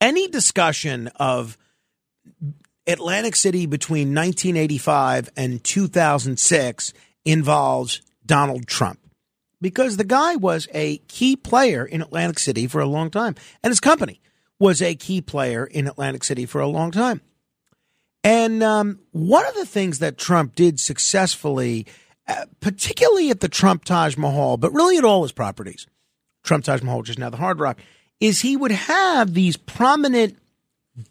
Any discussion of Atlantic City between 1985 and 2006 involves Donald Trump because the guy was a key player in Atlantic City for a long time, and his company was a key player in Atlantic City for a long time. And um, one of the things that Trump did successfully, uh, particularly at the Trump Taj Mahal, but really at all his properties, Trump Taj Mahal, is now the Hard Rock, is he would have these prominent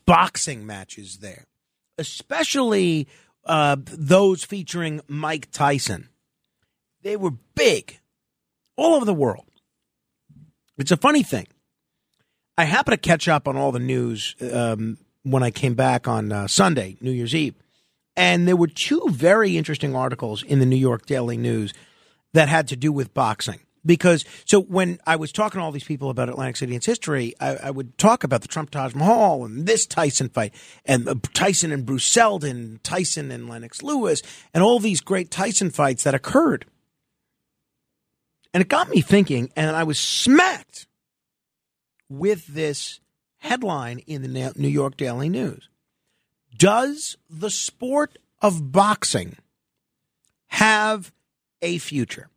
boxing matches there, especially uh, those featuring Mike Tyson. They were big all over the world. It's a funny thing. I happen to catch up on all the news um, when I came back on uh, Sunday, New Year's Eve. And there were two very interesting articles in the New York Daily News that had to do with boxing. Because, so when I was talking to all these people about Atlantic City and its history, I, I, would talk about the Trump Taj Mahal and this Tyson fight, and uh, Tyson and Bruce Seldon, Tyson and Lennox Lewis, and all these great Tyson fights that occurred. And it got me thinking, and I was smacked with this headline in the New York Daily News. Does the sport of boxing have a future?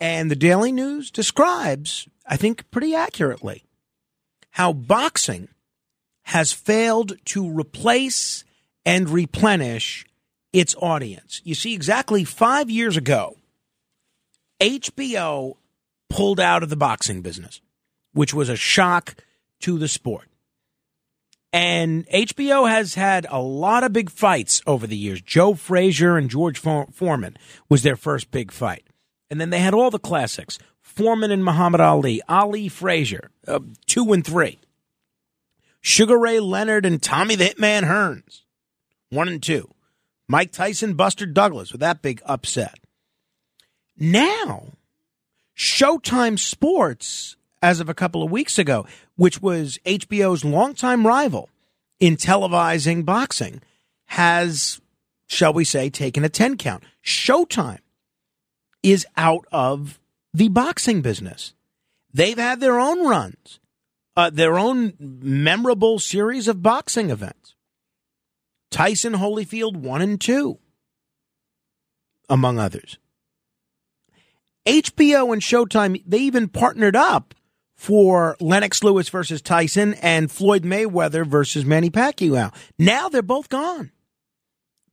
And the Daily News describes, I think pretty accurately, how boxing has failed to replace and replenish its audience. You see, exactly five years ago, HBO pulled out of the boxing business, which was a shock to the sport. And HBO has had a lot of big fights over the years. Joe Frazier and George Foreman was their first big fight. And then they had all the classics Foreman and Muhammad Ali, Ali Frazier, uh, two and three. Sugar Ray Leonard and Tommy the Hitman Hearns, one and two. Mike Tyson, Buster Douglas with that big upset. Now, Showtime Sports as of a couple of weeks ago, which was HBO's longtime rival in televising boxing, has, shall we say, taken a 10 count. Showtime is out of the boxing business. They've had their own runs, uh, their own memorable series of boxing events. Tyson Holyfield 1 and 2, among others. HBO and Showtime, they even partnered up for Lennox Lewis versus Tyson and Floyd Mayweather versus Manny Pacquiao. Now they're both gone.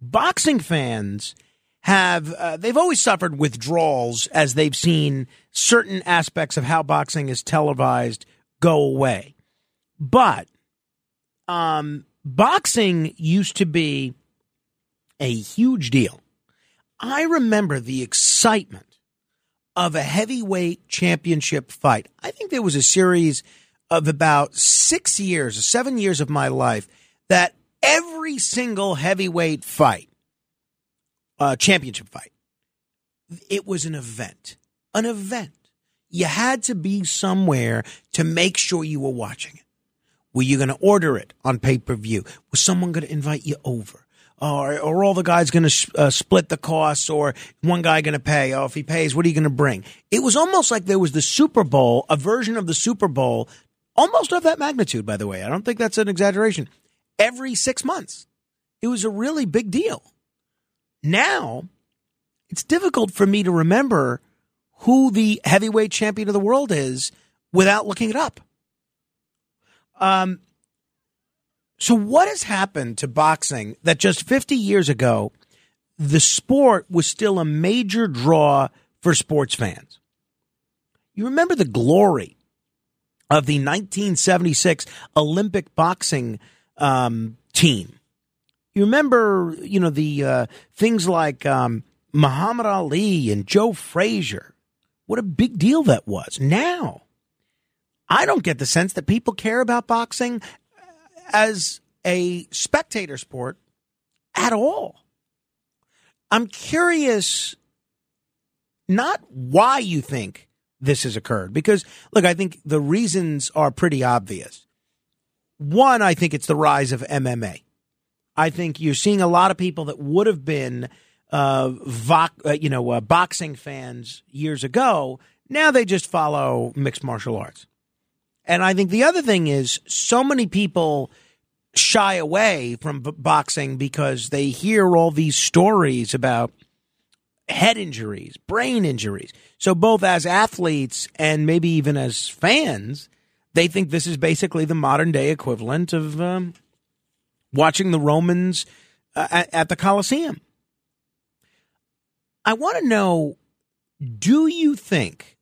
Boxing fans have uh, they've always suffered withdrawals as they've seen certain aspects of how boxing is televised go away. But um, boxing used to be a huge deal. I remember the excitement of a heavyweight championship fight. I think there was a series of about six years, seven years of my life that every single heavyweight fight, uh, championship fight, it was an event. An event. You had to be somewhere to make sure you were watching it. Were you going to order it on pay per view? Was someone going to invite you over? or, or all the guys going to uh, split the costs, or one guy going to pay. Oh, if he pays, what are you going to bring? It was almost like there was the Super Bowl, a version of the Super Bowl, almost of that magnitude. By the way, I don't think that's an exaggeration. Every six months, it was a really big deal. Now, it's difficult for me to remember who the heavyweight champion of the world is without looking it up. Um, so, what has happened to boxing that just 50 years ago, the sport was still a major draw for sports fans? You remember the glory of the 1976 Olympic boxing um, team. You remember, you know, the uh, things like um, Muhammad Ali and Joe Frazier. What a big deal that was. Now, I don't get the sense that people care about boxing as a spectator sport at all. I'm curious not why you think this has occurred because look, I think the reasons are pretty obvious. One, I think it's the rise of MMA. I think you're seeing a lot of people that would have been uh, vo- uh, you know, uh, boxing fans years ago. Now they just follow mixed martial arts. And I think the other thing is so many people shy away from b- boxing because they hear all these stories about head injuries, brain injuries. So both as athletes and maybe even as fans, they think this is basically the modern day equivalent of um, watching the Romans uh, at, at the Colosseum. I want to know do you think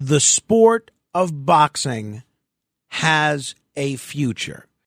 the sport of boxing has a future?